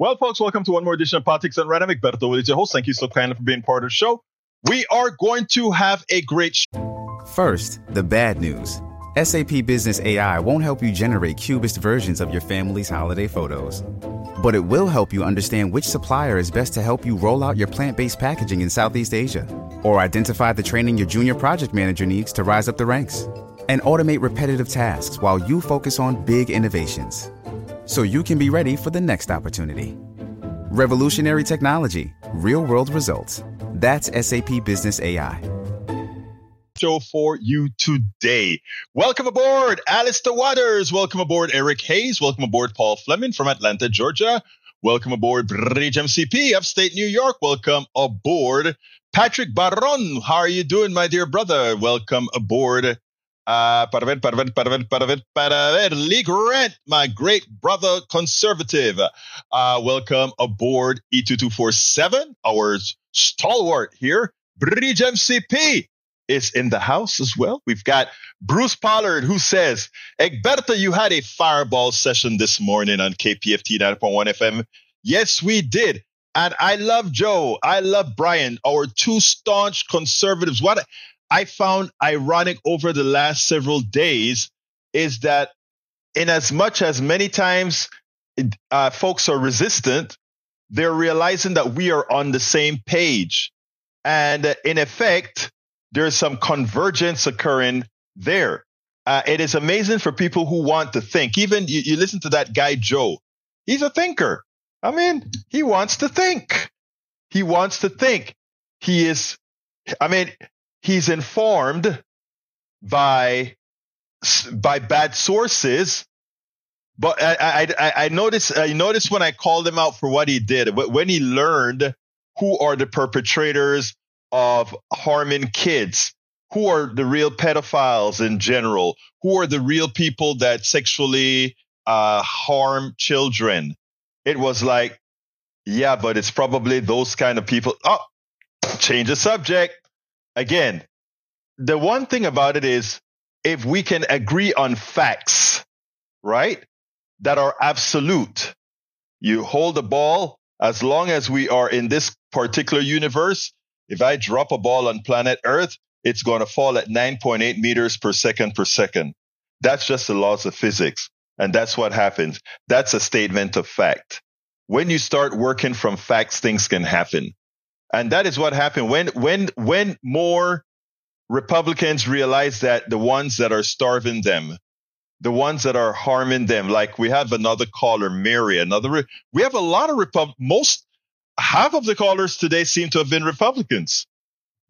Well, folks, welcome to one more edition of Politics Done Right. Egberto is your host. Thank you so kindly for being part of the show. We are going to have a great show. First, the bad news. SAP Business AI won't help you generate cubist versions of your family's holiday photos. But it will help you understand which supplier is best to help you roll out your plant based packaging in Southeast Asia, or identify the training your junior project manager needs to rise up the ranks, and automate repetitive tasks while you focus on big innovations so you can be ready for the next opportunity. Revolutionary technology, real world results. That's SAP Business AI. Show for you today. Welcome aboard, Alistair Waters. Welcome aboard, Eric Hayes. Welcome aboard, Paul Fleming from Atlanta, Georgia. Welcome aboard, Bridge MCP, upstate New York. Welcome aboard, Patrick Baron. How are you doing, my dear brother? Welcome aboard, uh, para ver, para ver. Lee Grant, my great brother conservative. Uh, welcome aboard E2247, our stalwart here. Bridge MCP is in the house as well. We've got Bruce Pollard who says, Egberto, you had a fireball session this morning on KPFT 9.1 FM. Yes, we did. And I love Joe. I love Brian, our two staunch conservatives. What I found ironic over the last several days is that in as much as many times uh, folks are resistant, they're realizing that we are on the same page. And in effect, there's some convergence occurring there. Uh, it is amazing for people who want to think. Even you, you listen to that guy, Joe. He's a thinker. I mean, he wants to think. He wants to think. He is, I mean, he's informed by by bad sources. But I, I, I noticed I noticed when I called him out for what he did, when he learned who are the perpetrators of harming kids, who are the real pedophiles in general, who are the real people that sexually uh, harm children. It was like, yeah, but it's probably those kind of people. Oh, change the subject again, the one thing about it is if we can agree on facts, right, that are absolute, you hold the ball as long as we are in this particular universe. If I drop a ball on planet Earth, it's going to fall at 9.8 meters per second per second. That's just the laws of physics. And that's what happens. That's a statement of fact. When you start working from facts, things can happen. And that is what happened when when when more Republicans realize that the ones that are starving them, the ones that are harming them, like we have another caller, Mary, another we have a lot of Repub most half of the callers today seem to have been Republicans.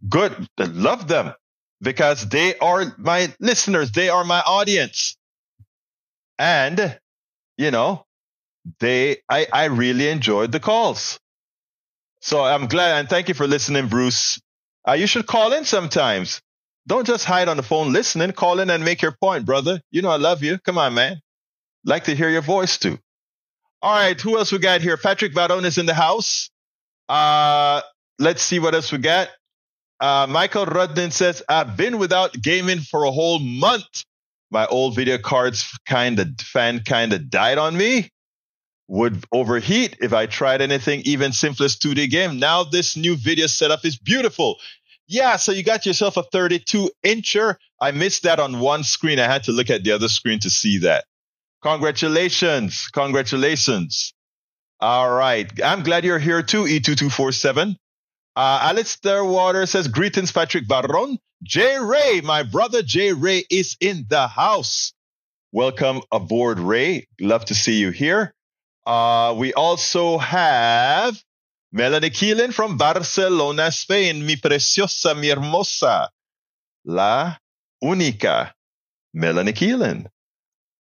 Good. I love them because they are my listeners, they are my audience. And, you know, they I, I really enjoyed the calls. So I'm glad and thank you for listening, Bruce. Uh, you should call in sometimes. Don't just hide on the phone listening. Call in and make your point, brother. You know I love you. Come on, man. Like to hear your voice too. All right, who else we got here? Patrick Baron is in the house. Uh, let's see what else we got. Uh, Michael Rudden says, I've been without gaming for a whole month. My old video cards kind of fan kind of died on me would overheat if I tried anything even simplest 2D game. Now this new video setup is beautiful. Yeah, so you got yourself a 32 incher. I missed that on one screen. I had to look at the other screen to see that. Congratulations. Congratulations. All right. I'm glad you're here too, E2247. Uh, Alistair Water says, greetings, Patrick Barron. Jay Ray, my brother Jay Ray is in the house. Welcome aboard, Ray. Love to see you here. Uh, we also have Melanie Keelan from Barcelona, Spain. Mi preciosa, mi hermosa. La única. Melanie Keelan.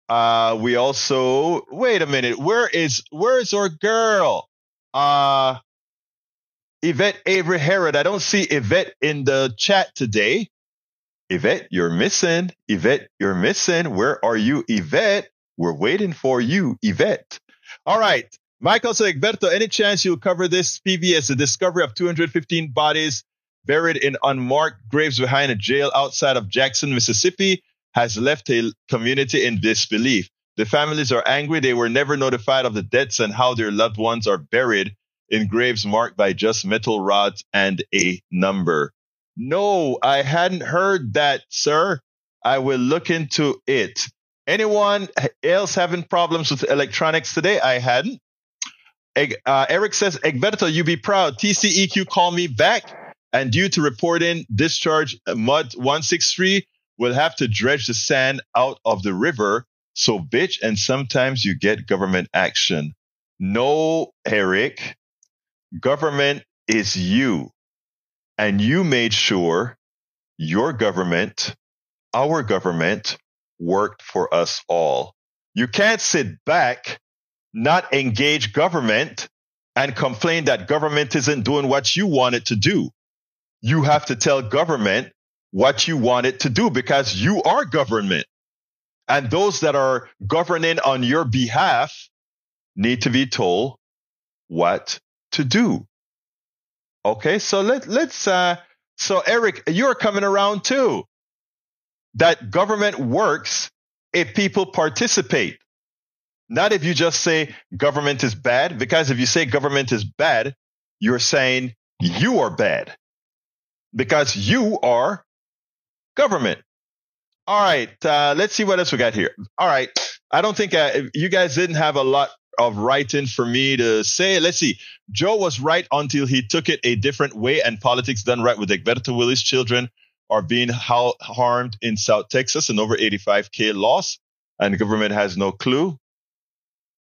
Uh, we also, wait a minute. Where is, where is our girl? Uh, Yvette Avery Herod. I don't see Yvette in the chat today. Yvette, you're missing. Yvette, you're missing. Where are you, Yvette? We're waiting for you, Yvette. All right. Michael said, Egberto, any chance you'll cover this PBS, the discovery of 215 bodies buried in unmarked graves behind a jail outside of Jackson, Mississippi, has left a community in disbelief. The families are angry. They were never notified of the deaths and how their loved ones are buried in graves marked by just metal rods and a number. No, I hadn't heard that, sir. I will look into it. Anyone else having problems with electronics today? I hadn't. Uh, Eric says, Egberto, you be proud. TCEQ call me back. And due to reporting discharge uh, mud 163, we'll have to dredge the sand out of the river. So bitch, and sometimes you get government action. No, Eric, government is you. And you made sure your government, our government, worked for us all. You can't sit back, not engage government, and complain that government isn't doing what you want it to do. You have to tell government what you want it to do because you are government. And those that are governing on your behalf need to be told what to do. Okay, so let let's uh so Eric, you're coming around too. That government works if people participate. Not if you just say government is bad, because if you say government is bad, you're saying you are bad. Because you are government. All right, uh, let's see what else we got here. All right, I don't think uh, you guys didn't have a lot of writing for me to say. Let's see. Joe was right until he took it a different way, and politics done right with Egberto Willis' children are being ha- harmed in South Texas, and over 85K loss, and the government has no clue.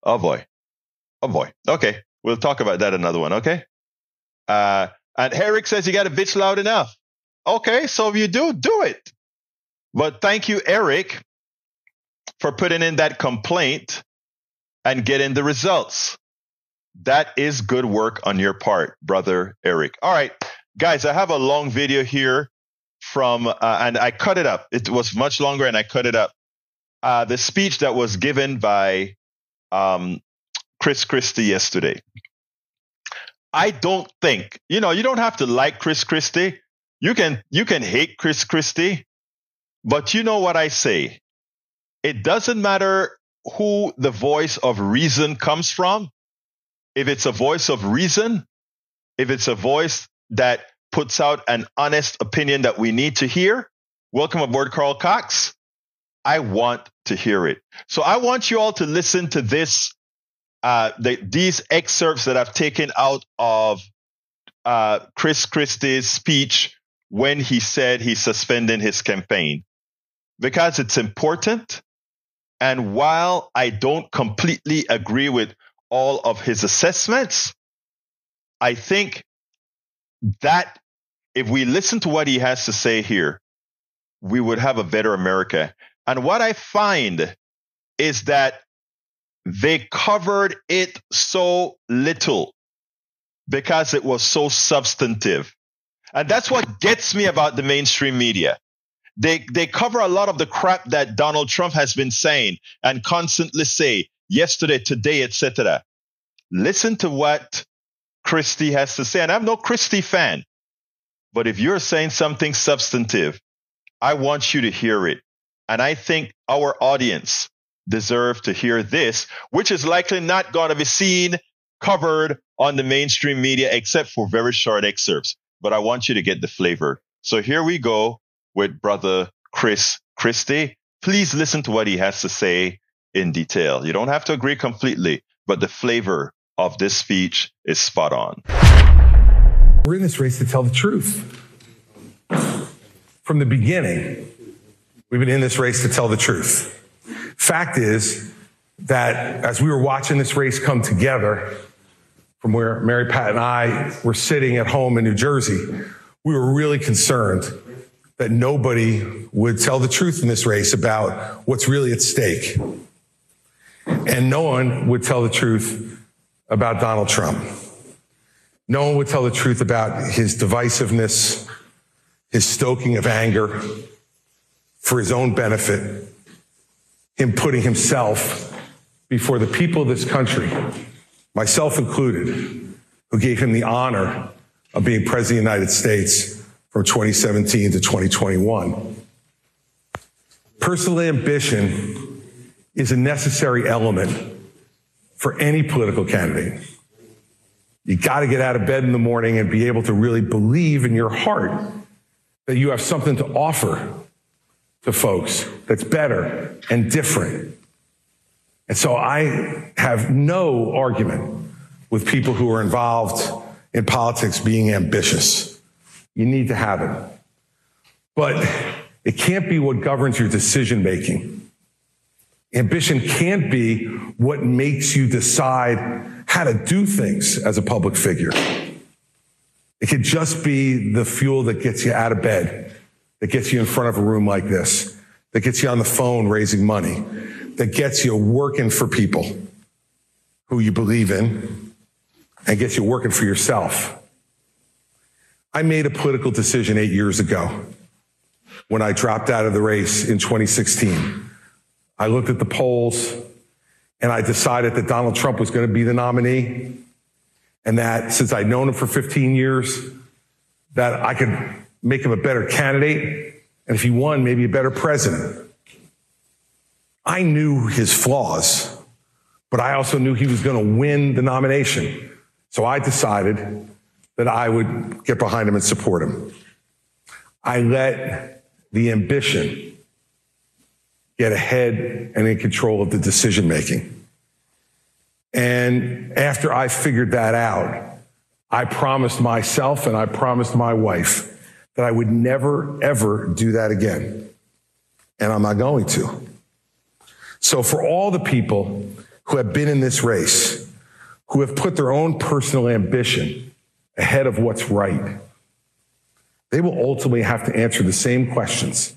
Oh boy. Oh boy. Okay. We'll talk about that another one. Okay. Uh, and Eric says you got to bitch loud enough. Okay. So if you do, do it. But thank you, Eric, for putting in that complaint and getting the results. That is good work on your part, brother Eric. All right, guys, I have a long video here from, uh, and I cut it up. It was much longer and I cut it up. Uh, the speech that was given by um, Chris Christie yesterday. I don't think, you know, you don't have to like Chris Christie. You can, you can hate Chris Christie, but you know what I say? It doesn't matter who the voice of reason comes from, if it's a voice of reason, if it's a voice that puts out an honest opinion that we need to hear, welcome aboard, Carl Cox. I want to hear it. So I want you all to listen to this, uh, the, these excerpts that I've taken out of uh, Chris Christie's speech when he said he's suspending his campaign because it's important and while I don't completely agree with all of his assessments, I think that if we listen to what he has to say here, we would have a better America. And what I find is that they covered it so little because it was so substantive. And that's what gets me about the mainstream media. They, they cover a lot of the crap that Donald Trump has been saying and constantly say yesterday, today, etc. Listen to what Christie has to say. And I'm no Christie fan, but if you're saying something substantive, I want you to hear it. And I think our audience deserve to hear this, which is likely not going to be seen covered on the mainstream media except for very short excerpts. But I want you to get the flavor. So here we go with brother Chris Christie. Please listen to what he has to say in detail. You don't have to agree completely, but the flavor of this speech is spot on. We're in this race to tell the truth. From the beginning, we've been in this race to tell the truth. Fact is that as we were watching this race come together, from where Mary Pat and I were sitting at home in New Jersey, we were really concerned that nobody would tell the truth in this race about what's really at stake. And no one would tell the truth about Donald Trump. No one would tell the truth about his divisiveness, his stoking of anger for his own benefit, him putting himself before the people of this country, myself included, who gave him the honor of being president of the United States from 2017 to 2021. Personal ambition is a necessary element for any political candidate. You got to get out of bed in the morning and be able to really believe in your heart that you have something to offer to folks that's better and different. And so I have no argument with people who are involved in politics being ambitious. You need to have it. But it can't be what governs your decision making. Ambition can't be what makes you decide how to do things as a public figure. It could just be the fuel that gets you out of bed, that gets you in front of a room like this, that gets you on the phone raising money, that gets you working for people who you believe in and gets you working for yourself. I made a political decision eight years ago when I dropped out of the race in 2016. I looked at the polls and I decided that Donald Trump was going to be the nominee and that since I'd known him for 15 years, that I could make him a better candidate. And if he won, maybe a better president. I knew his flaws, but I also knew he was going to win the nomination. So I decided that I would get behind him and support him. I let the ambition get ahead and in control of the decision making. And after I figured that out, I promised myself and I promised my wife that I would never, ever do that again. And I'm not going to. So for all the people who have been in this race, who have put their own personal ambition ahead of what's right, they will ultimately have to answer the same questions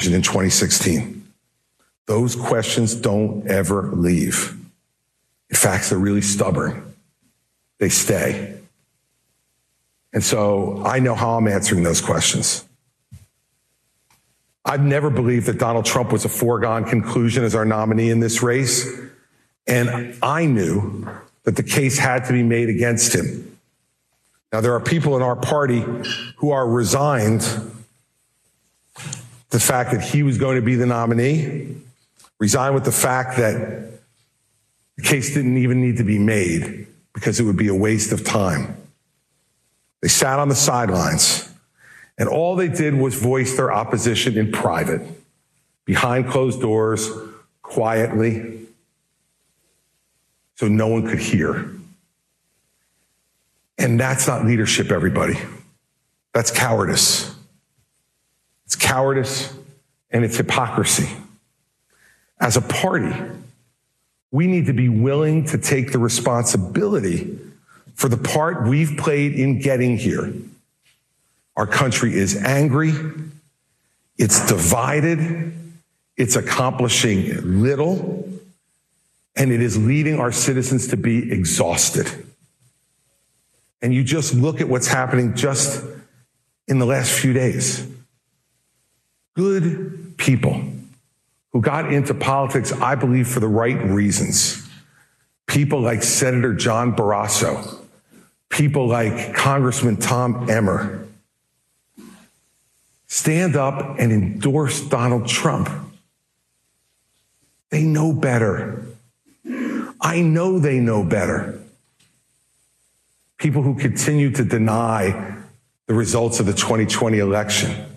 In 2016, those questions don't ever leave. In fact, they're really stubborn. They stay. And so I know how I'm answering those questions. I've never believed that Donald Trump was a foregone conclusion as our nominee in this race. And I knew that the case had to be made against him. Now, there are people in our party who are resigned the fact that he was going to be the nominee, resigned with the fact that the case didn't even need to be made because it would be a waste of time. They sat on the sidelines and all they did was voice their opposition in private, behind closed doors, quietly, so no one could hear. And that's not leadership, everybody. That's cowardice. It's cowardice and it's hypocrisy. As a party, we need to be willing to take the responsibility for the part we've played in getting here. Our country is angry. It's divided. It's accomplishing little. And it is leading our citizens to be exhausted. And you just look at what's happening just in the last few days. Good people who got into politics, I believe, for the right reasons. People like Senator John Barrasso, people like Congressman Tom Emmer, stand up and endorse Donald Trump. They know better. I know they know better. People who continue to deny the results of the 2020 election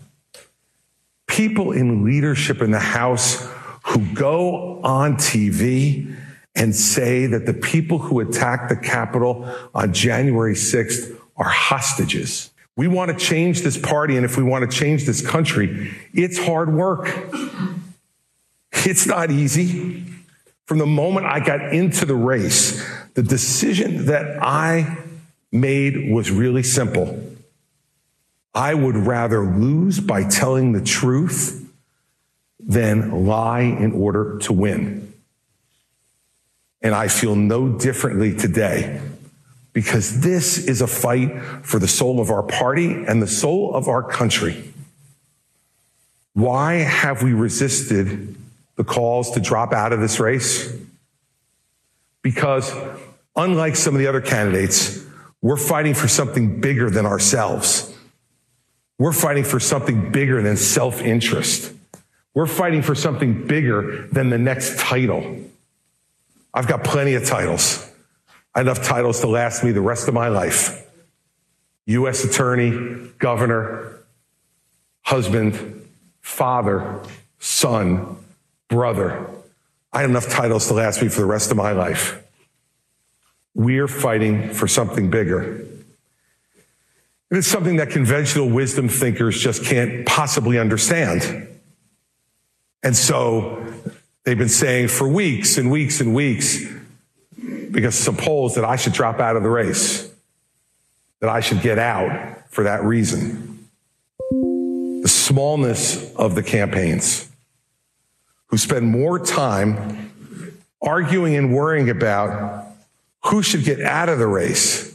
people in leadership in the House who go on TV and say that the people who attacked the Capitol on January 6th are hostages. We want to change this party, and if we want to change this country, it's hard work. It's not easy. From the moment I got into the race, the decision that I made was really simple. I would rather lose by telling the truth than lie in order to win. And I feel no differently today because this is a fight for the soul of our party and the soul of our country. Why have we resisted the calls to drop out of this race? Because unlike some of the other candidates, we're fighting for something bigger than ourselves. We're fighting for something bigger than self interest. We're fighting for something bigger than the next title. I've got plenty of titles. Enough titles to last me the rest of my life. U.S. Attorney, Governor, husband, father, son, brother. I have enough titles to last me for the rest of my life. We're fighting for something bigger. And it's something that conventional wisdom thinkers just can't possibly understand. And so they've been saying for weeks and weeks and weeks, because some polls, that I should drop out of the race, that I should get out for that reason. The smallness of the campaigns, who spend more time arguing and worrying about who should get out of the race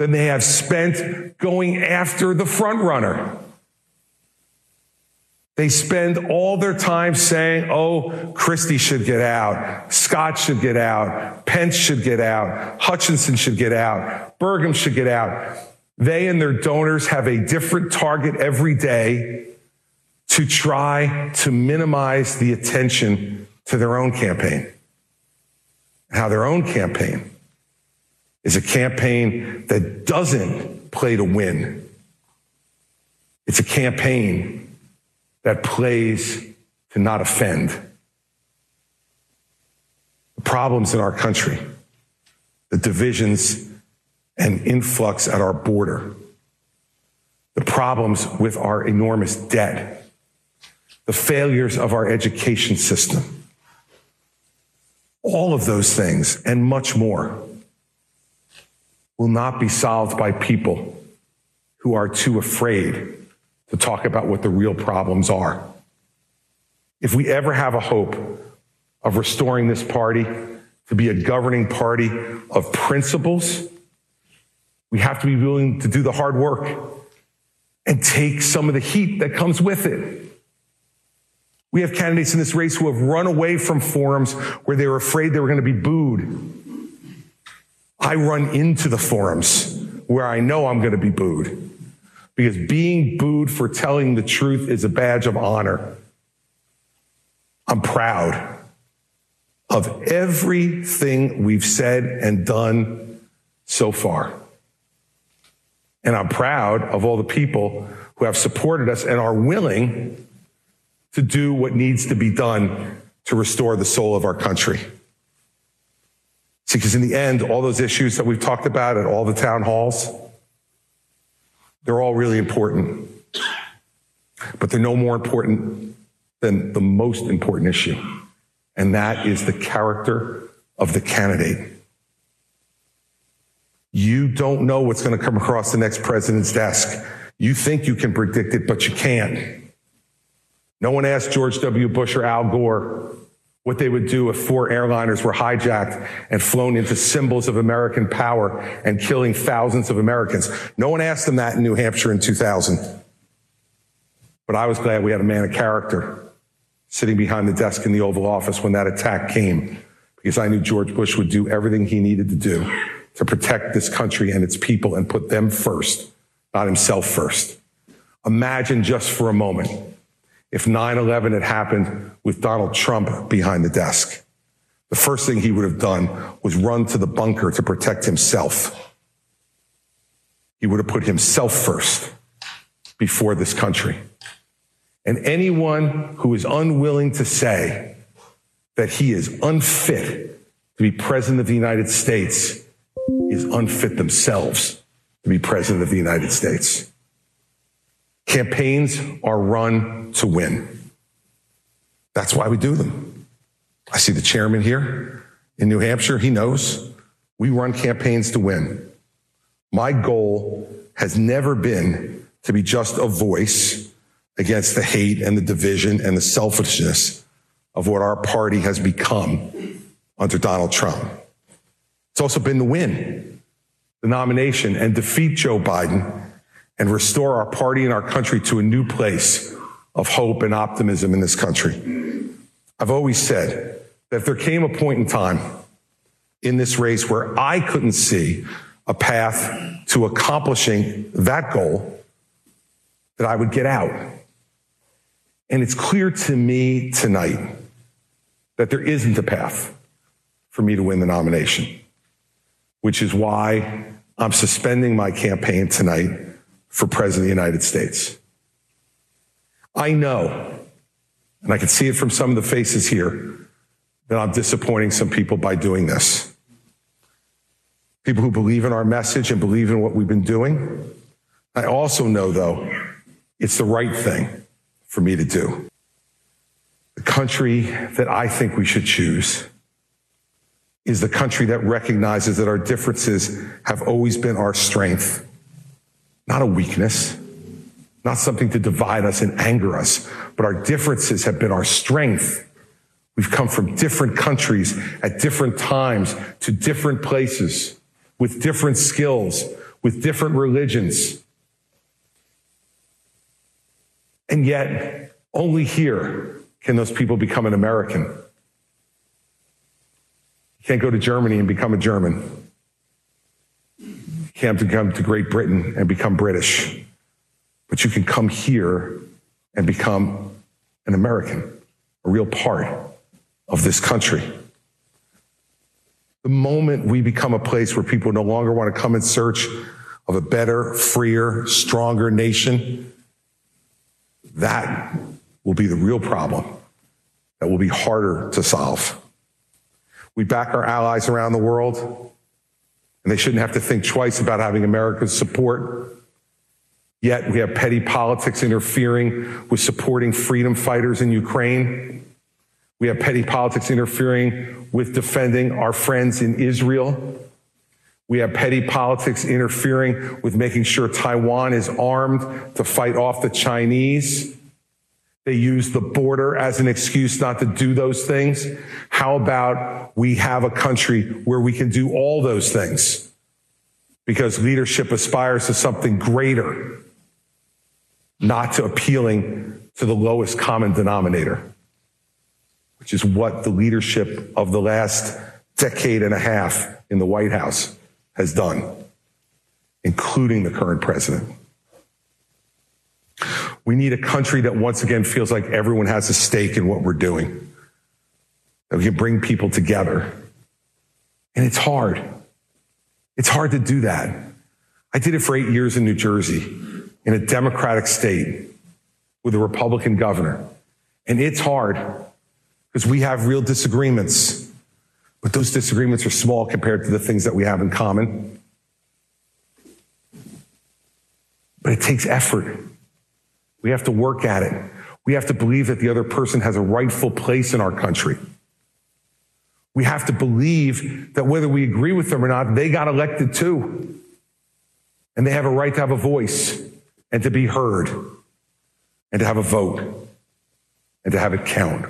than they have spent going after the front runner. They spend all their time saying, oh, Christie should get out. Scott should get out. Pence should get out. Hutchinson should get out. Burgum should get out. They and their donors have a different target every day to try to minimize the attention to their own campaign. How their own campaign is a campaign that doesn't play to win. It's a campaign that plays to not offend. The problems in our country, the divisions and influx at our border, the problems with our enormous debt, the failures of our education system, all of those things and much more will not be solved by people who are too afraid to talk about what the real problems are. If we ever have a hope of restoring this party to be a governing party of principles, we have to be willing to do the hard work and take some of the heat that comes with it. We have candidates in this race who have run away from forums where they were afraid they were going to be booed I run into the forums where I know I'm going to be booed because being booed for telling the truth is a badge of honor. I'm proud of everything we've said and done so far. And I'm proud of all the people who have supported us and are willing to do what needs to be done to restore the soul of our country. Because in the end, all those issues that we've talked about at all the town halls, they're all really important. But they're no more important than the most important issue. And that is the character of the candidate. You don't know what's going to come across the next president's desk. You think you can predict it, but you can't. No one asked George W. Bush or Al Gore what they would do if four airliners were hijacked and flown into symbols of American power and killing thousands of Americans. No one asked them that in New Hampshire in 2000. But I was glad we had a man of character sitting behind the desk in the Oval Office when that attack came, because I knew George Bush would do everything he needed to do to protect this country and its people and put them first, not himself first. Imagine just for a moment if 9 11 had happened with Donald Trump behind the desk. The first thing he would have done was run to the bunker to protect himself. He would have put himself first before this country. And anyone who is unwilling to say that he is unfit to be president of the United States is unfit themselves to be president of the United States. Campaigns are run to win. That's why we do them. I see the chairman here in New Hampshire. He knows we run campaigns to win. My goal has never been to be just a voice against the hate and the division and the selfishness of what our party has become under Donald Trump. It's also been to win the nomination and defeat Joe Biden and restore our party and our country to a new place of hope and optimism in this country. I've always said that if there came a point in time in this race where I couldn't see a path to accomplishing that goal, that I would get out. And it's clear to me tonight that there isn't a path for me to win the nomination, which is why I'm suspending my campaign tonight for President of the United States. I know, and I can see it from some of the faces here, that I'm disappointing some people by doing this. People who believe in our message and believe in what we've been doing. I also know, though, it's the right thing for me to do. The country that I think we should choose is the country that recognizes that our differences have always been our strength, not a weakness, not something to divide us and anger us, but our differences have been our strength. We've come from different countries at different times to different places with different skills, with different religions. And yet, only here can those people become an American. You can't go to Germany and become a German. Can't come to Great Britain and become British. But you can come here and become an American, a real part of this country. The moment we become a place where people no longer want to come in search of a better, freer, stronger nation, that will be the real problem that will be harder to solve. We back our allies around the world, and they shouldn't have to think twice about having America's support. Yet we have petty politics interfering with supporting freedom fighters in Ukraine. We have petty politics interfering with defending our friends in Israel. We have petty politics interfering with making sure Taiwan is armed to fight off the Chinese. They use the border as an excuse not to do those things. How about we have a country where we can do all those things? Because leadership aspires to something greater, not to appealing to the lowest common denominator, which is what the leadership of the last decade and a half in the White House has done, including the current president. We need a country that once again feels like everyone has a stake in what we're doing, that we can bring people together. And it's hard. It's hard to do that. I did it for eight years in New Jersey in a Democratic state with a Republican governor. And it's hard because we have real disagreements. But those disagreements are small compared to the things that we have in common. But it takes effort. We have to work at it. We have to believe that the other person has a rightful place in our country. We have to believe that whether we agree with them or not, they got elected too. And they have a right to have a voice and to be heard and to have a vote and to have it count.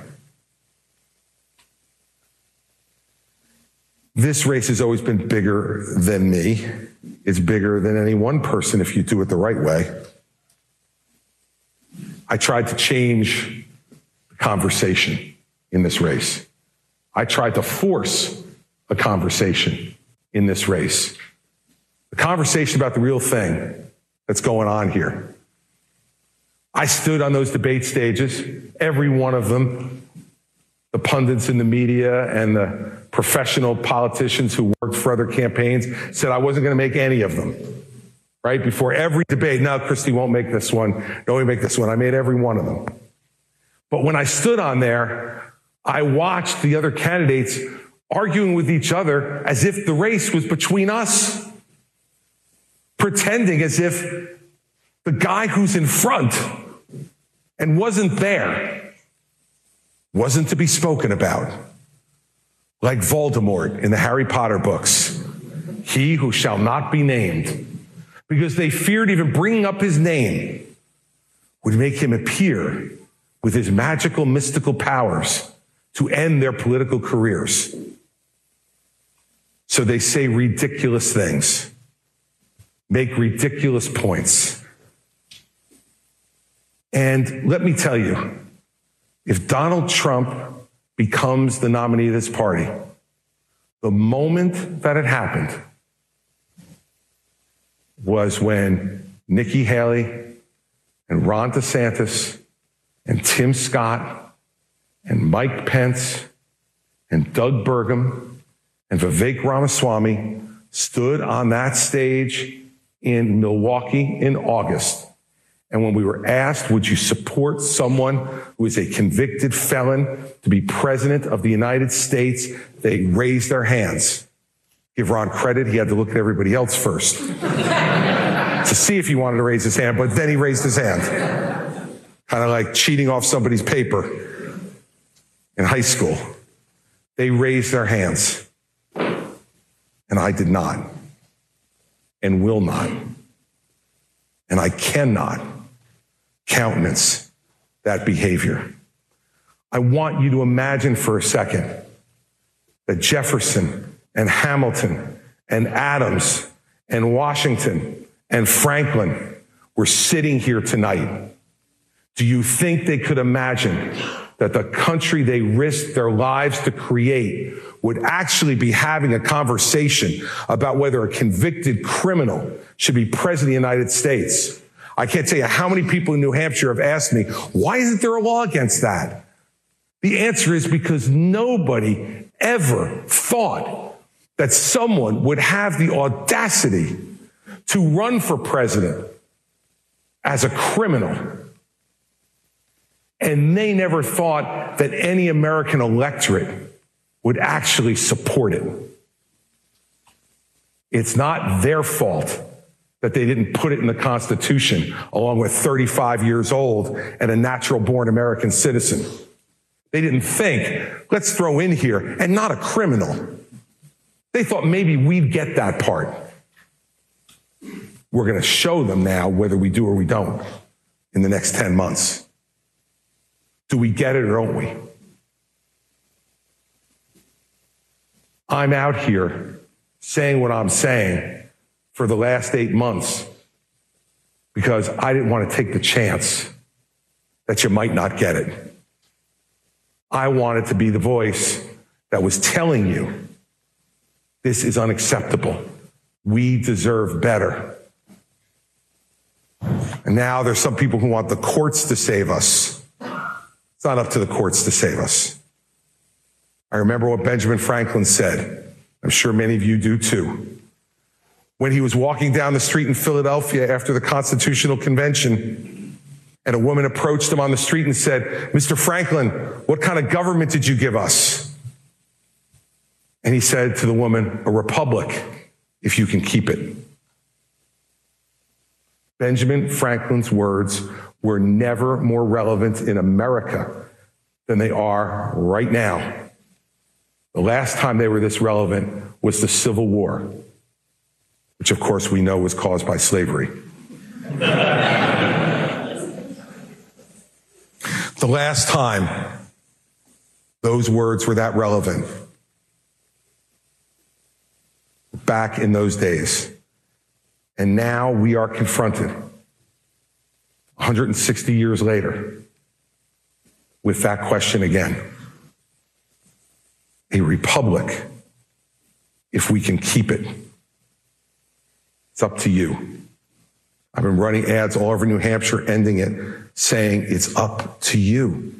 This race has always been bigger than me. It's bigger than any one person if you do it the right way. I tried to change the conversation in this race. I tried to force a conversation in this race. The conversation about the real thing that's going on here. I stood on those debate stages, every one of them, the pundits in the media and the professional politicians who worked for other campaigns said I wasn't going to make any of them. Right before every debate, now Christie won't make this one. No, we make this one. I made every one of them. But when I stood on there, I watched the other candidates arguing with each other as if the race was between us, pretending as if the guy who's in front and wasn't there wasn't to be spoken about like Voldemort in the Harry Potter books, he who shall not be named, because they feared even bringing up his name would make him appear with his magical, mystical powers to end their political careers. So they say ridiculous things, make ridiculous points. And let me tell you, if Donald Trump becomes the nominee of this party, the moment that it happened was when Nikki Haley and Ron DeSantis and Tim Scott and Mike Pence and Doug Burgum and Vivek Ramaswamy stood on that stage in Milwaukee in August. And when we were asked, would you support someone who is a convicted felon to be president of the United States? They raised their hands. Give Ron credit. He had to look at everybody else first to see if he wanted to raise his hand, but then he raised his hand. Kind of like cheating off somebody's paper in high school. They raised their hands. And I did not and will not. And I cannot countenance that behavior. I want you to imagine for a second that Jefferson and Hamilton and Adams and Washington and Franklin were sitting here tonight. Do you think they could imagine that the country they risked their lives to create would actually be having a conversation about whether a convicted criminal should be president of the United States? I can't tell you how many people in New Hampshire have asked me, why isn't there a law against that? The answer is because nobody ever thought that someone would have the audacity to run for president as a criminal. And they never thought that any American electorate would actually support it. It's not their fault that they didn't put it in the Constitution along with 35 years old and a natural born American citizen. They didn't think, let's throw in here and not a criminal. They thought maybe we'd get that part. We're going to show them now whether we do or we don't in the next 10 months. Do we get it or don't we? I'm out here saying what I'm saying for the last eight months because I didn't want to take the chance that you might not get it. I wanted to be the voice that was telling you this is unacceptable. We deserve better. And now there's some people who want the courts to save us. It's not up to the courts to save us. I remember what Benjamin Franklin said. I'm sure many of you do too. When he was walking down the street in Philadelphia after the Constitutional Convention, and a woman approached him on the street and said, Mr. Franklin, what kind of government did you give us? And he said to the woman, a republic, if you can keep it. Benjamin Franklin's words were never more relevant in America than they are right now. The last time they were this relevant was the Civil War, which of course we know was caused by slavery. the last time those words were that relevant back in those days. And now we are confronted 160 years later with that question again a republic if we can keep it. It's up to you. I've been running ads all over New Hampshire, ending it saying it's up to you.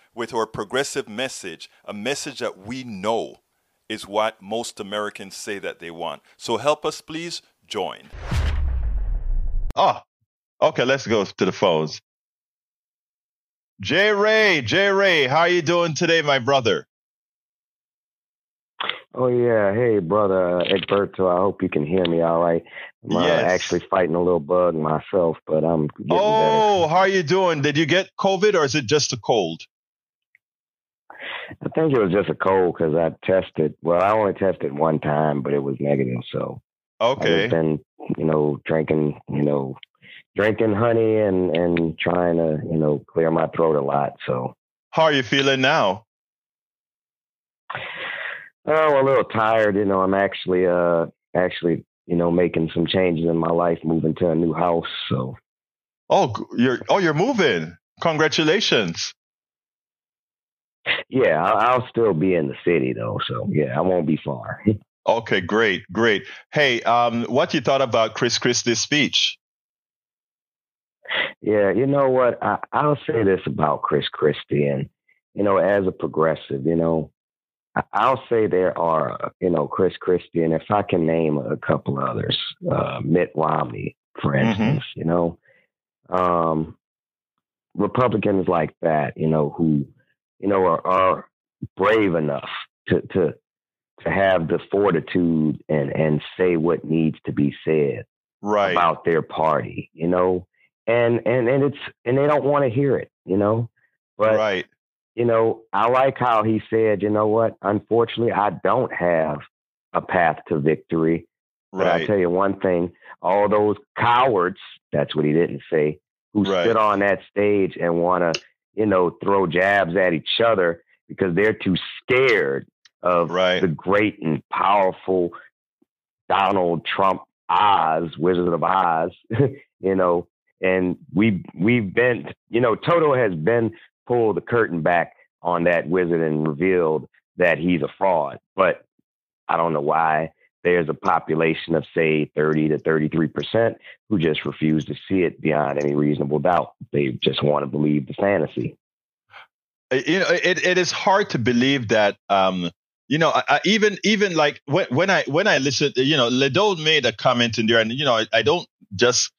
with our progressive message, a message that we know is what most Americans say that they want. So help us, please join. Oh, okay. Let's go to the phones. Jay Ray, Jay Ray, how are you doing today, my brother? Oh yeah, hey brother Egberto. I hope you can hear me all right. I'm uh, actually fighting a little bug myself, but I'm getting better. Oh, how are you doing? Did you get COVID or is it just a cold? I think it was just a cold because I tested. Well, I only tested one time, but it was negative. So okay, I've been, you know, drinking, you know, drinking honey and and trying to, you know, clear my throat a lot. So How are you feeling now? oh, a little tired. You know, I'm actually uh actually you know making some changes in my life, moving to a new house. So Oh, you're oh you're moving. Congratulations. Yeah, I'll, I'll still be in the city though. So yeah, I won't be far. Okay, great, great. Hey, um, what you thought about Chris Christie's speech? Yeah, you know what? I, I'll say this about Chris Christie, and you know, as a progressive, you know, I'll say there are, you know, Chris Christie, and if I can name a couple others, uh, Mitt Romney, for Mhm. instance, you know, um, Republicans like that, you know, who, you know, are, are brave enough to to to have the fortitude and and say what needs to be said Right. about their party, you know, and and and it's and they don't want to hear it, you know. But right. you know, I like how he said, you know what? Unfortunately, I don't have a path to victory. But I Right. tell you one thing: all those cowards—that's what he didn't say—who Right. sit on that stage and want to, you know, throw jabs at each other because they're too scared of Right. the great and powerful Donald Trump Oz, Wizard of Oz, you know, and we we've been, you know, Toto has been pulled the curtain back on that wizard and revealed that he's a fraud. But I don't know why there's a population of say 30 to 33 percent who just refuse to see it beyond any reasonable doubt. They just want to believe the fantasy. Uh, you know it, it is hard to believe that um you know I, I, even even like when, when i when i listen you know ledo made a comment in there and you know i, I don't just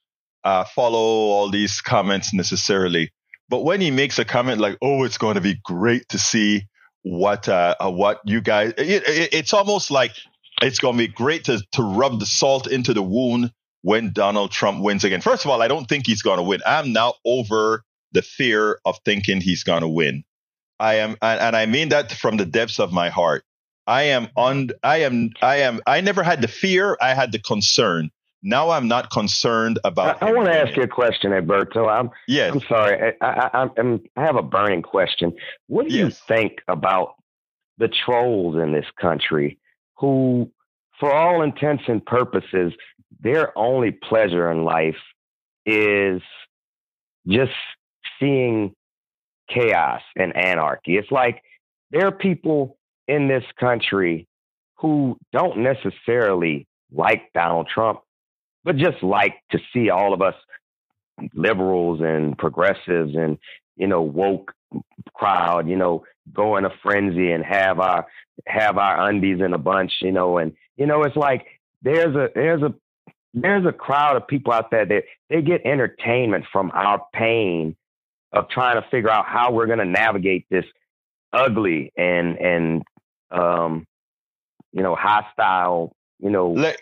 uh follow all these comments necessarily but when he makes a comment like oh it's going to be great to see what uh uh, what you guys it, it, it's almost like it's going to be great to to rub the salt into the wound when donald trump wins again first of all i don't think he's going to win i'm now over the fear of thinking he's going to win I am, and, and I mean that from the depths of my heart. I am on. I am. I am. I never had the fear. I had the concern. Now I'm not concerned about. I, I want to ask you a question, Alberto. I'm Yes. I'm sorry. I, I, I'm, I have a burning question. What do you think about the trolls in this country who, for all intents and purposes, their only pleasure in life is just seeing chaos and anarchy? It's like there are people in this country who don't necessarily like Donald Trump, but just like to see all of us liberals and progressives and you know woke crowd you know go in a frenzy and have our have our undies in a bunch you know and you know it's like there's a there's a there's a crowd of people out there that they get entertainment from our pain of trying to figure out how we're going to navigate this ugly and and um you know hostile you know Let,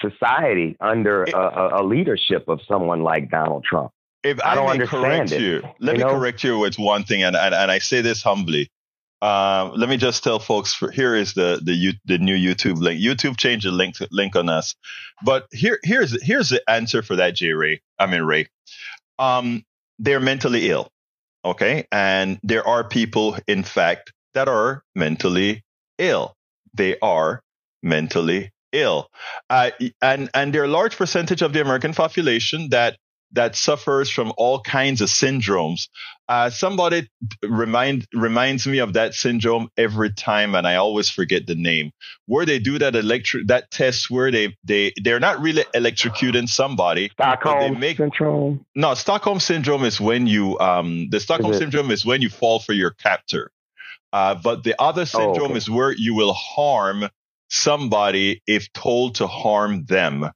society under It- a, a, a leadership of someone like Donald Trump. If I I, don't understand correct it, you, let you me know? correct you with one thing, and and, and I say this humbly. Um, let me just tell folks. For, here is the the the new YouTube link. YouTube changed the link link on us, but here here's here's the answer for that, J Ray. I mean Ray. Um, they're mentally ill, okay, and there are people, in fact, that are mentally ill. They are mentally ill, uh, and and there are a large percentage of the American population that that suffers from all kinds of syndromes. Uh, somebody remind reminds me of that syndrome every time, and I always forget the name. Where they do that electric that test where they they they're not really electrocuting somebody. Stockholm they make- syndrome. No, Stockholm syndrome is when you um the Stockholm Is syndrome is when you fall for your captor. Uh, but the other syndrome okay. is where you will harm somebody if told to harm them.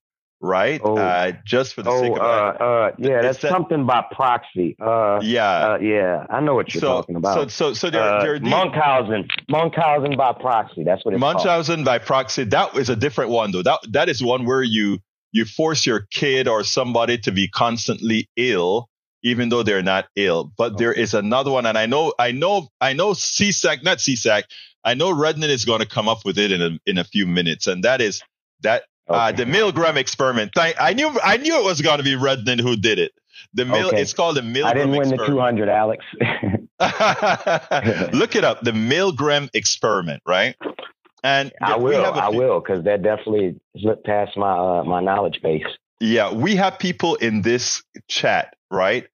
Right? Oh. Uh, just for the Oh, sake of uh, uh, yeah, that's that- something by proxy. Uh, yeah. uh, yeah, I know what you're so, talking about. so, so, so there, uh, there are these- Munchausen, Munchausen by proxy. That's what it's called. By proxy. That is a different one, though. That that is one where you you force your kid or somebody to be constantly ill, even though they're not ill. But there is another one, and I know, I know, I know. CSAC, not CSAC. I know Redden is going to come up with it in a in a few minutes, and that is that uh, the Milgram experiment. I, I knew I knew it was going to be Redden who did it. The Mil, Okay. it's called the Milgram I didn't win the experiment. 200, Alex. Look it up, the Milgram experiment, right? And I will, I few- will, because that definitely slipped past my uh, my knowledge base. Yeah, we have people in this chat, right?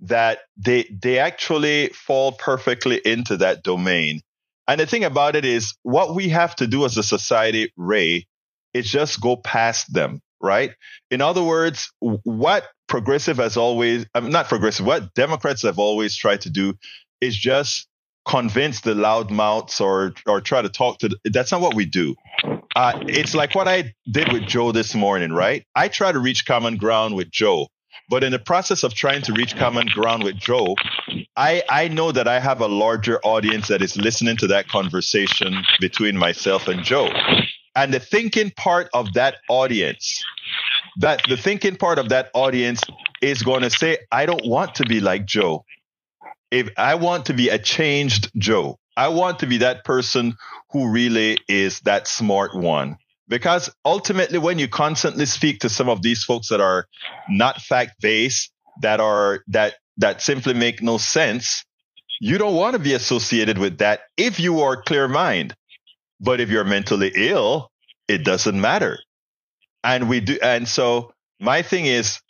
That they they actually fall perfectly into that domain. And the thing about it is what we have to do as a society, Ray, is just go past them, right? In other words, what progressive has always I'm not progressive, what Democrats have always tried to do is just convince the loudmouths or or try to talk to the, that's not what we do. Uh, it's like what I did with Joe this morning, right? I try to reach common ground with Joe, but in the process of trying to reach common ground with Joe, I, I know that I have a larger audience that is listening to that conversation between myself and Joe. And the thinking part of that audience, that the thinking part of that audience is going to say, I don't want to be like Joe. If I want to be a changed Joe, I want to be that person who really is that smart one. Because ultimately, when you constantly speak to some of these folks that are not fact based, that are that that simply make no sense, you don't want to be associated with that if you are clear mind. But if you're mentally ill, it doesn't matter. And we do, and so my thing is,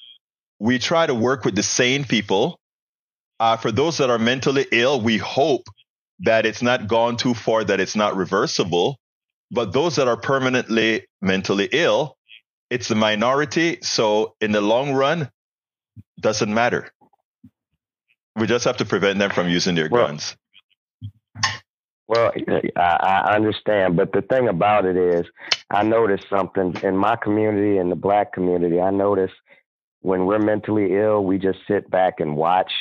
we try to work with the sane people. Uh, for those that are mentally ill, we hope that it's not gone too far, that it's not reversible. But those that are permanently mentally ill, it's the minority. So in the long run, doesn't matter. We just have to prevent them from using their Well, guns. Well, I, I understand, but the thing about it is, I noticed something in my community, in the black community. I notice when we're mentally ill, we just sit back and watch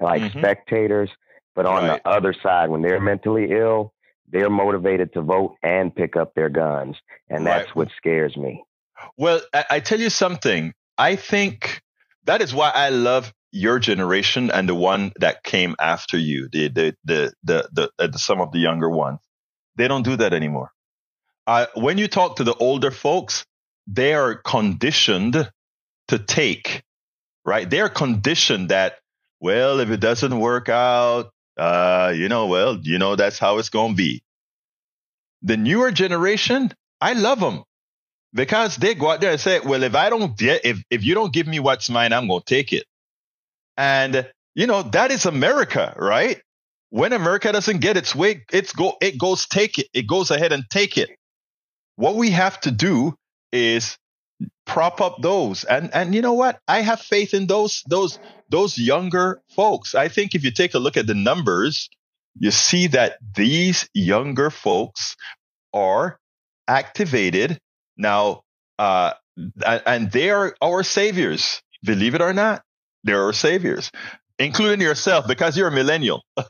like Mhm. spectators. But on Right. the other side, when they're mentally ill, they're motivated to vote and pick up their guns, and that's Right. what scares me. Well, I, I tell you something. I think that is why I love your generation and the one that came after you, the the the the, the, uh, the some of the younger ones. They don't do that anymore. Uh, when you talk to the older folks, they are conditioned to take, right? They are conditioned that, well, if it doesn't work out, uh, you know, well, you know, that's how it's going to be. The newer generation, I love them because they go out there and say, well, if I don't get, if, if you don't give me what's mine, I'm going to take it. And, you know, that is America, right? When America doesn't get its way, it's go, it goes take it. It goes ahead and take it. What we have to do is prop up those. And, and you know what? I have faith in those, those, those younger folks. I think if you take a look at the numbers, you see that these younger folks are activated now, uh, and, and they are our saviors. Believe it or not, they're saviors, including yourself because you're a millennial.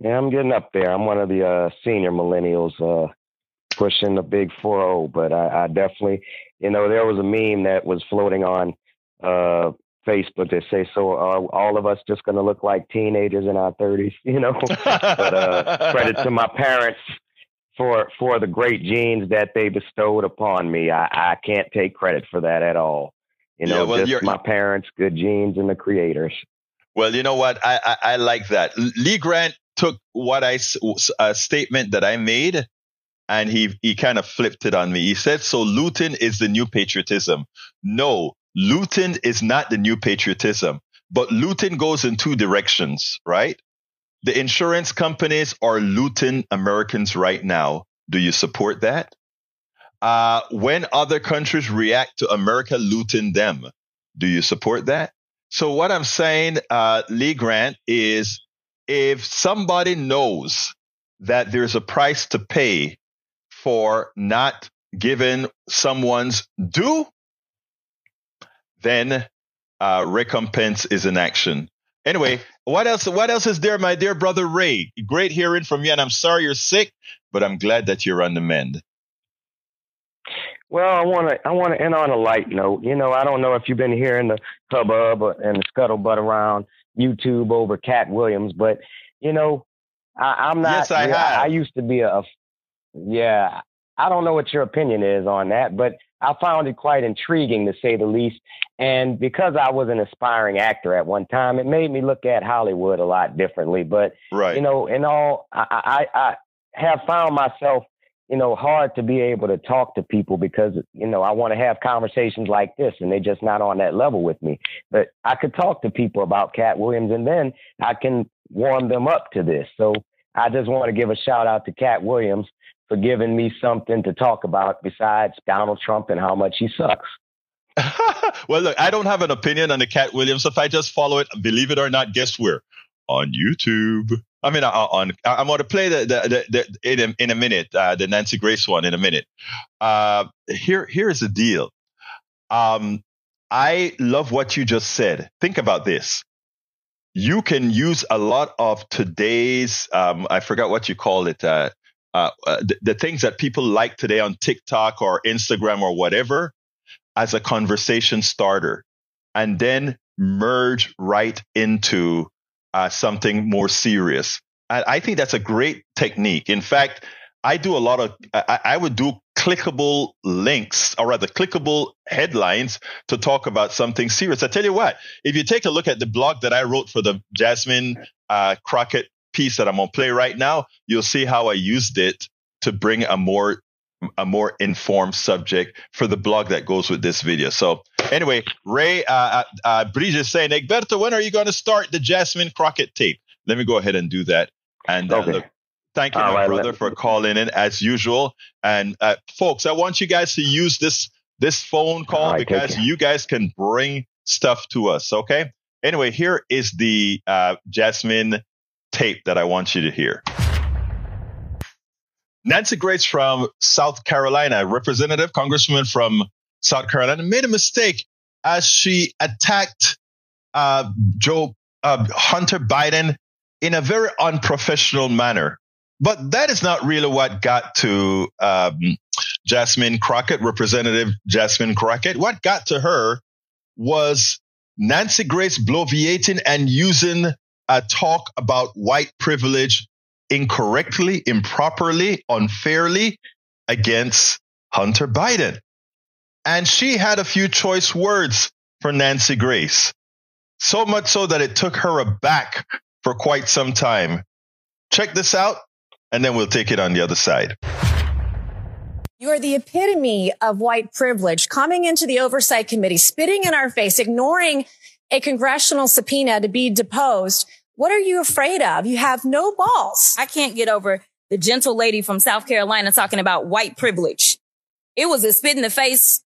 Yeah, I'm getting up there. I'm one of the uh, senior millennials, uh, pushing the big 4-0. But I, I definitely, you know, there was a meme that was floating on uh, Facebook that say, "So are all of us just going to look like teenagers in our 30s?" You know. but uh, credit to my parents for for the great genes that they bestowed upon me. I, I can't take credit for that at all. You Yeah, know, well, you're- just my parents, good genes, and the creators. Well, you know what? I, I, I like that. Lee Grant took what I a statement that I made, and he he kind of flipped it on me. He said, "So looting is the new patriotism." No, looting is not the new patriotism. But looting goes in two directions, right? The insurance companies are looting Americans right now. Do you support that? Uh, when other countries react to America looting them, do you support that? So what I'm saying, uh, Lee Grant, is if somebody knows that there's a price to pay for not giving someone's due, then uh, recompense is in action. Anyway, what else? What else is there, my dear brother Ray? Great hearing from you, and I'm sorry you're sick, but I'm glad that you're on the mend. Well, I want to I want to end on a light note. You know, I don't know if you've been hearing the hubbub and the scuttlebutt around YouTube over Katt Williams, but you know, I, am not. Yes, I have. I used to be a. Yeah, I don't know what your opinion is on that, but I found it quite intriguing to say the least. And because I was an aspiring actor at one time, it made me look at Hollywood a lot differently. But right. you know, in all, I, I, I have found myself, you know, hard to be able to talk to people because you know I want to have conversations like this, and they're just not on that level with me. But I could talk to people about Katt Williams, and then I can warm them up to this. So I just want to give a shout out to Katt Williams for giving me something to talk about besides Donald Trump and how much he sucks. well, look, I don't have an opinion on the Katt Williams. If I just follow it, believe it or not, guess where? On YouTube. I mean, uh, on I'm going to play the, the, the, the in, a, in a minute uh, the Nancy Grace one in a minute. Uh, here here's the deal. Um, I love what you just said. Think about this you can use a lot of today's um, i forgot what you call it uh, uh, uh, the, the, things that people like today on tiktok or instagram or whatever as a conversation starter and then merge right into uh, something more serious I, I think that's a great technique in fact I do a lot of, I, I, would do clickable links or rather clickable headlines to talk about something serious. I tell you what, if you take a look at the blog that I wrote for the Jasmine uh, Crockett piece that I'm to play right now, you'll see how I used it to bring a more a more informed subject for the blog that goes with this video. So anyway, Ray, uh, uh, uh Bridge is saying, Egberto, when are you going to start the Jasmine Crockett tape? Let me go ahead and do that. And uh, okay. look, Thank you, my right, brother, for calling in as usual. And uh, folks, I want you guys to use this this phone call right, because you guys can bring stuff to us. Okay. Anyway, here is the uh, Jasmine tape that I want you to hear. Nancy Grace from South Carolina, representative, congresswoman from South Carolina, made a mistake as she attacked uh, Joe uh, Hunter Biden in a very unprofessional manner. But that is not really what got to um, Jasmine Crockett, Representative Jasmine Crockett. What got to her was Nancy Grace bloviating and using a talk about white privilege incorrectly, improperly, unfairly against Hunter Biden. And she had a few choice words for Nancy Grace. So much so that it took her aback for quite some time. Check this out and then we'll take it on the other side. You are the epitome of white privilege coming into the oversight committee, spitting in our face, ignoring a congressional subpoena to be deposed. What are you afraid of? You have no balls. I can't get over the gentle lady from South Carolina talking about white privilege. It was a spit in the face,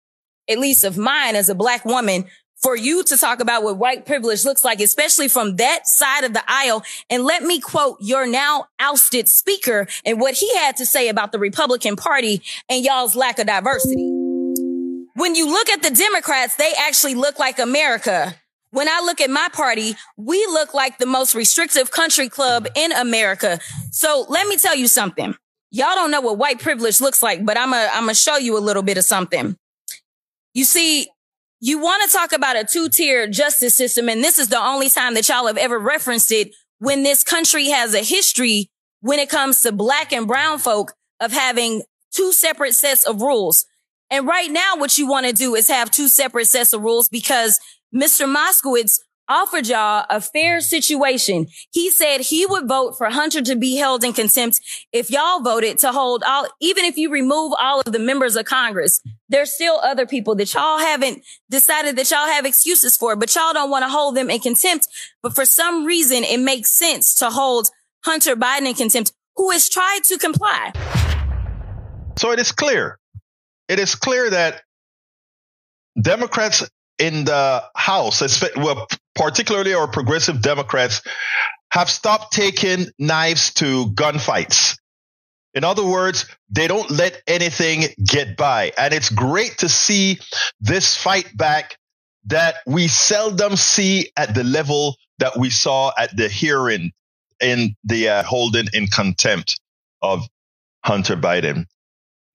at least of mine as a black woman, for you to talk about what white privilege looks like, especially from that side of the aisle. And let me quote your now ousted speaker and what he had to say about the Republican party and y'all's lack of diversity. When you look at the Democrats, they actually look like America. When I look at my party, we look like the most restrictive country club in America. So let me tell you something. Y'all don't know what white privilege looks like, but I'm going I'm to show you a little bit of something. You see, you want to talk about a two tier justice system. And this is the only time that y'all have ever referenced it when this country has a history when it comes to black and brown folk of having two separate sets of rules. And right now, what you want to do is have two separate sets of rules because Mr. Moskowitz offered y'all a fair situation. He said he would vote for Hunter to be held in contempt if y'all voted to hold all, even if you remove all of the members of Congress. There's still other people that y'all haven't decided that y'all have excuses for, but y'all don't want to hold them in contempt. But for some reason, it makes sense to hold Hunter Biden in contempt, who has tried to comply. So it is clear. It is clear that Democrats in the House, well, particularly our progressive Democrats, have stopped taking knives to gunfights. In other words, they don't let anything get by. And it's great to see this fight back that we seldom see at the level that we saw at the hearing in the uh, holding in contempt of Hunter Biden.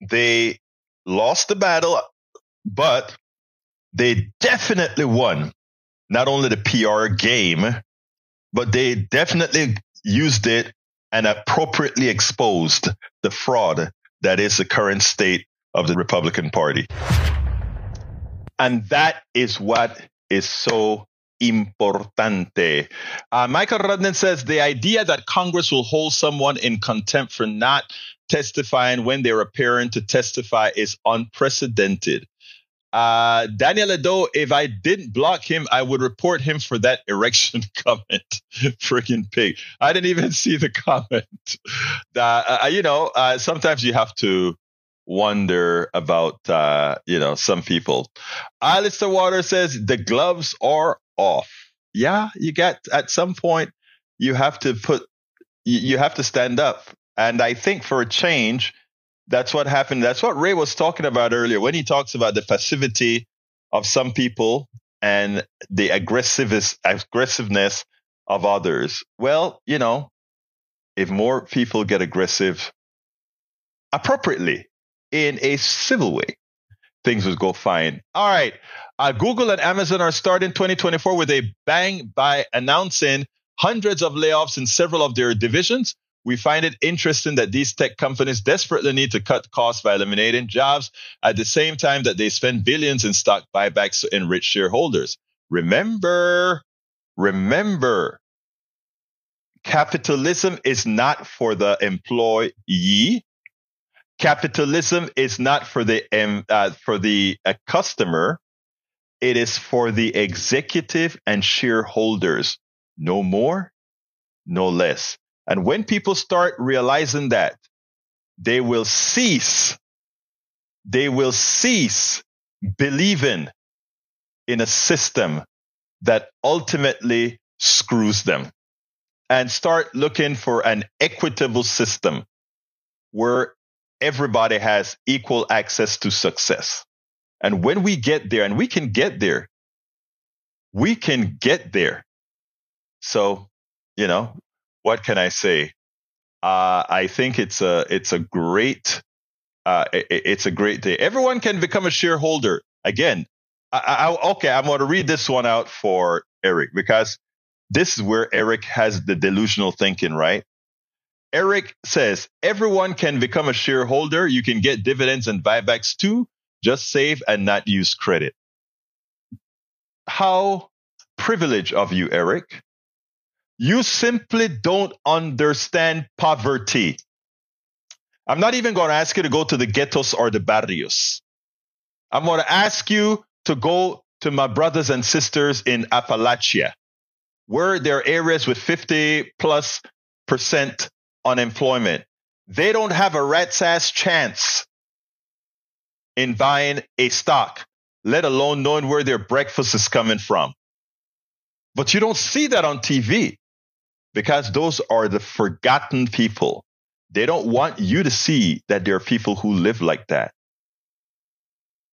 They lost the battle, but they definitely won not only the PR game, but they definitely used it and appropriately exposed the fraud that is the current state of the Republican Party. And that is what is so importante. Uh, Michael Rudnan says the idea that Congress will hold someone in contempt for not testifying when they're appearing to testify is unprecedented. Uh, Daniel Ado, if I didn't block him, I would report him for that erection comment. Freaking pig. I didn't even see the comment. Uh, uh, you know, uh, sometimes you have to wonder about, uh, you know, some people. Alistair Water says the gloves are off. Yeah, you get at some point, you have to put, you have to stand up. And I think for a change, that's what happened. That's what Ray was talking about earlier when he talks about the passivity of some people and the aggressiveness of others. Well, you know, if more people get aggressive appropriately in a civil way, things would go fine. All right. Uh, Google and Amazon are starting 2024 with a bang by announcing hundreds of layoffs in several of their divisions. We find it interesting that these tech companies desperately need to cut costs by eliminating jobs at the same time that they spend billions in stock buybacks to enrich shareholders. Remember, remember, capitalism is not for the employee. Capitalism is not for the um, uh, for the uh, customer. It is for the executive and shareholders. No more, no less. And when people start realizing that, they will cease, they will cease believing in a system that ultimately screws them and start looking for an equitable system where everybody has equal access to success. And when we get there, and we can get there, we can get there. So, you know, what can I say? Uh, I think it's a it's a great uh, it, it's a great day. Everyone can become a shareholder. Again, I, I, okay, I'm going to read this one out for Eric because this is where Eric has the delusional thinking, right? Eric says everyone can become a shareholder. You can get dividends and buybacks too. Just save and not use credit. How privileged of you, Eric. You simply don't understand poverty. I'm not even going to ask you to go to the ghettos or the barrios. I'm going to ask you to go to my brothers and sisters in Appalachia, where there are areas with 50 plus percent unemployment. They don't have a rat's ass chance in buying a stock, let alone knowing where their breakfast is coming from. But you don't see that on TV because those are the forgotten people. They don't want you to see that there are people who live like that.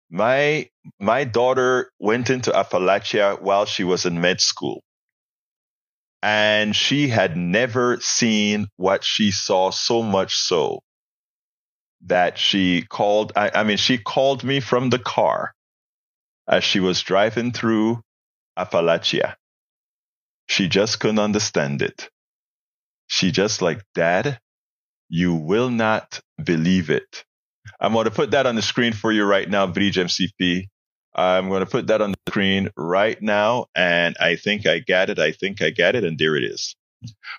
My my daughter went into Appalachia while she was in med school. And she had never seen what she saw so much so that she called I, I mean she called me from the car as she was driving through Appalachia. She just couldn't understand it. She just like, Dad, you will not believe it. I'm going to put that on the screen for you right now, Bridge MCP. I'm going to put that on the screen right now. And I think I got it. I think I got it. And there it is.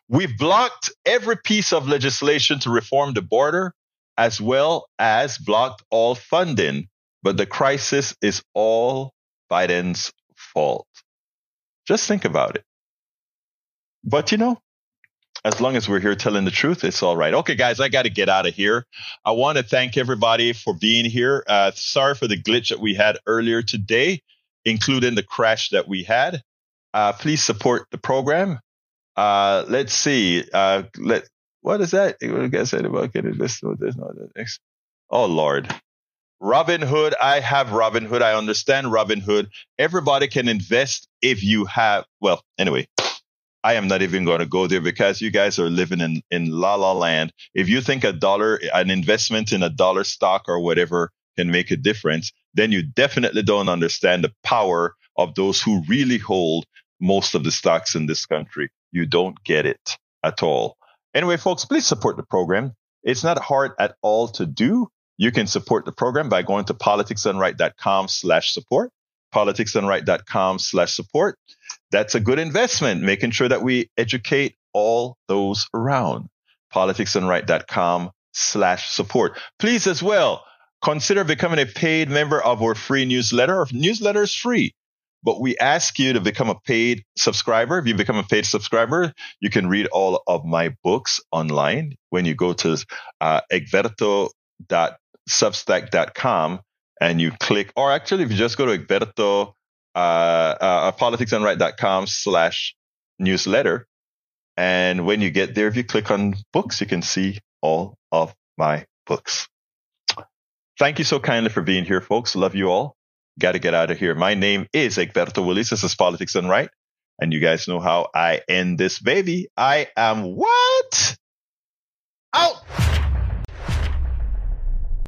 We've blocked every piece of legislation to reform the border, as well as blocked all funding. But the crisis is all Biden's fault. Just think about it. But you know, as long as we're here telling the truth, it's all right. Okay, guys, I got to get out of here. I want to thank everybody for being here. Uh, sorry for the glitch that we had earlier today, including the crash that we had. Uh, please support the program. Uh, let's see. Uh, let What is that? Guys said about getting this, this. Oh Lord. Robin Hood, I have Robin Hood. I understand Robin Hood. Everybody can invest if you have, well, anyway, I am not even going to go there because you guys are living in, in la la land. If you think a dollar, an investment in a dollar stock or whatever can make a difference, then you definitely don't understand the power of those who really hold most of the stocks in this country. You don't get it at all. Anyway, folks, please support the program. It's not hard at all to do. You can support the program by going to politicsdoneright.com slash support, politicsdoneright.com slash support. That's a good investment, making sure that we educate all those around. politicsdoneright.com slash support. Please as well, consider becoming a paid member of our free newsletter. Our newsletter is free but we ask you to become a paid subscriber. If you become a paid subscriber, you can read all of my books online when you go to uh, egberto.substack.com and you click, or actually, if you just go to egberto, uh, uh, politicsdoneright.com slash newsletter, and when you get there, if you click on books, you can see all of my books. Thank you so kindly for being here, folks. Love you all got to get out of here. My name is Egberto Willies. This is Politics Done Right. And you guys know how I end this baby. I am what? Out!